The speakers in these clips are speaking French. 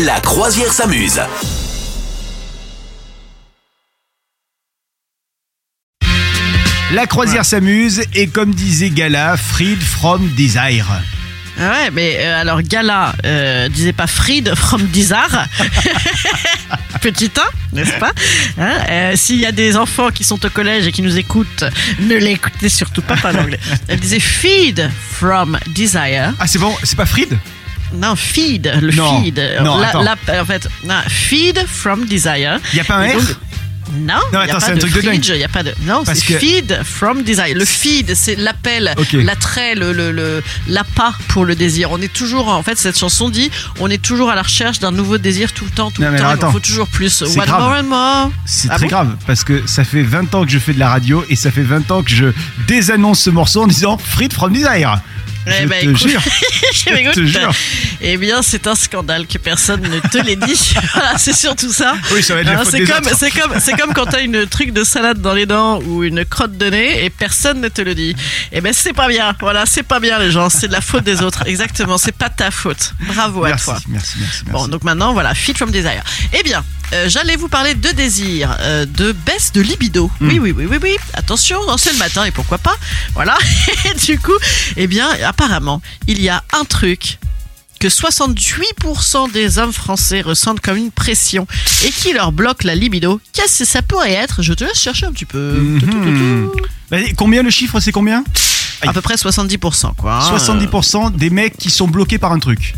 La croisière s'amuse. La croisière s'amuse et comme disait Gala, freed from desire. Ah ouais, mais euh, alors Gala euh, disait pas Fried from Dizar. Petit 1, n'est-ce pas Hein, euh, S'il y a des enfants qui sont au collège et qui nous écoutent, ne l'écoutez surtout pas, pas l'anglais. Elle disait Feed from Desire. Ah c'est bon, c'est pas Fried? Non, feed, le Non, feed. non, La- en fait, non, feed from desire. Y a pas un R non, Non, attends, c'est un truc de dingue. y a pas de. Non, c'est que- feed from desire. Le feed, c'est l'appel, Ok. l'attrait, le, le, le- l'appât pour le désir. On est toujours, en fait, cette chanson dit, on est toujours à la recherche d'un nouveau désir tout le temps, tout Non, le temps. Il faut toujours plus. C'est grave. more and more. C'est Ah très bon grave parce que ça fait 20 ans que je fais de la radio et ça fait 20 ans que je désannonce ce morceau en disant Fried from desire. Eh je te écoute, jure. je te jure. Eh bien, c'est un scandale que personne ne te l'ait dit. Voilà, c'est surtout ça. Oui, ça va être la faute c'est des comme, autres. c'est comme, c'est comme quand t'as une truc de salade dans les dents ou une crotte de nez et personne ne te le dit. Eh ben, c'est pas bien. Voilà, c'est pas bien, les gens. C'est de la faute des autres. Exactement. C'est pas ta faute. Bravo à Merci, toi. merci, merci, merci. Bon, donc maintenant, voilà, Fit from Desire. Eh bien, euh, j'allais vous parler de désir, euh, de baisse de libido. Hmm. Oui, oui, oui, oui, oui. Attention, non, c'est le matin et pourquoi pas. Voilà. Et du coup, eh bien, apparemment, il y a un truc que 68% des hommes français ressentent comme une pression et qui leur bloque la libido. Qu'est-ce que ça pourrait être? Je te laisse chercher un petit peu. Mhm. Vas-y, combien le chiffre c'est combien? À peu près 70%, quoi. hein. 70% des mecs qui sont bloqués par un truc.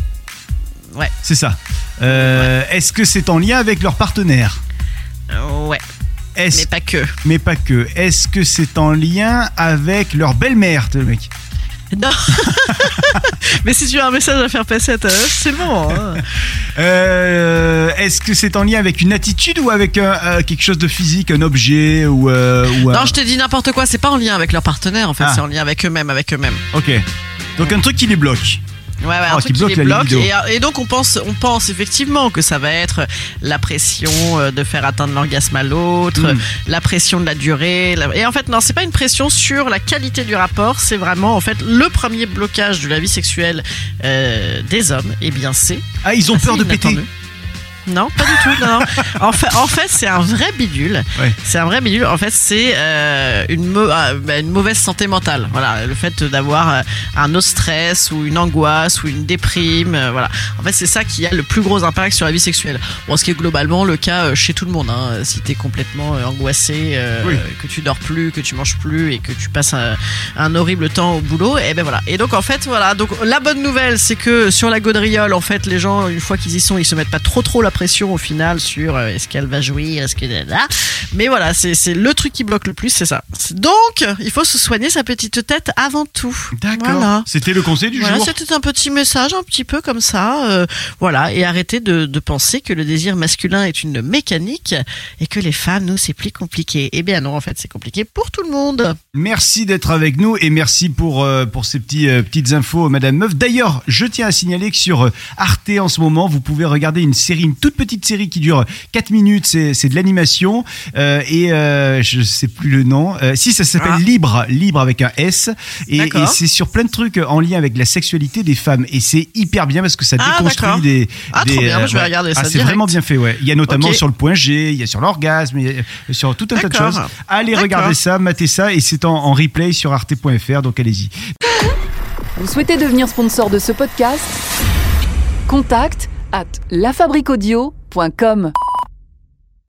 Ouais. C'est ça. Euh, Est-ce que c'est en lien avec leur partenaire Euh, ouais, mais pas que. mais pas que. Est-ce que c'est en lien avec leur belle-mère, le mec Non. mais si tu as un message à faire passer à ta meuf, c'est bon. hein. Euh, Est-ce que c'est en lien avec une attitude ou avec euh, quelque chose de physique, un objet ou, euh, ou un- Non, je te dis n'importe quoi. C'est pas en lien avec leur partenaire, en fait. Ah. C'est en lien avec eux-mêmes, avec eux-mêmes. Ok. Donc un truc qui les bloque. Ouais, ouais, un qui truc qui bloque les la bloque. libido. Et, et donc on pense, on pense effectivement que ça va être la pression euh, de faire atteindre l'orgasme à l'autre, Mm. la pression de la durée. la- Et en fait, non, c'est pas une pression sur la qualité du rapport. C'est vraiment en fait le premier blocage de la vie sexuelle euh, des hommes. Et bien c'est Ah, ils ont peur de péter. Non, pas du tout. Non, non. En fait, en fait c'est un vrai bidule. Ouais. C'est un vrai bidule. En fait, c'est euh, une, mau- ah, bah, une mauvaise santé mentale. Voilà, le fait d'avoir euh, un autre stress ou une angoisse ou une déprime. euh, voilà. En fait, c'est ça qui a le plus gros impact sur la vie sexuelle. Bon, ce qui est globalement le cas euh, chez tout le monde. Hein. Si t'es complètement euh, angoissé, euh, Oui. que tu dors plus, que tu manges plus et que tu passes un, un horrible temps au boulot, et ben voilà. Et donc en fait, voilà. Donc la bonne nouvelle, c'est que sur la gaudriole, en fait, les gens, une fois qu'ils y sont, ils se mettent pas trop trop la pression au final sur euh, est-ce qu'elle va jouir, est-ce que là. Mais voilà, c'est le truc qui bloque le plus, c'est ça. Donc, il faut se soigner sa petite tête avant tout. D'accord. Voilà. C'était le conseil du Voilà, jour. c'était un petit message, un petit peu comme ça. euh, voilà, et arrêtez de, de penser que le désir masculin est une mécanique et que les femmes, nous, c'est plus compliqué. Eh bien non, en fait, c'est compliqué pour tout le monde. Merci d'être avec nous et merci pour, euh, pour ces petits, petites infos, Madame Meuf. D'ailleurs, je tiens à signaler que sur Arte en ce moment, vous pouvez regarder une série, une toute petite série qui dure 4 minutes. C'est de l'animation euh, et euh, je sais plus le nom. Euh, si, ça s'appelle Ah. Libre, Libre avec un S. Et, c'est sur plein de trucs en lien avec la sexualité des femmes. Et c'est hyper bien parce que ça Ah, déconstruit des. Ah, des, trop bien, euh, je vais ouais. regarder ça Ah, c'est vraiment bien fait, ouais. Il y a notamment sur le point G, il y a sur l'orgasme, sur tout un tas de choses. Allez regarder ça, matez ça et c'est en, en replay sur arte.fr donc allez-y. Vous souhaitez devenir sponsor de ce podcast? Contact à lafabriquaudio.com.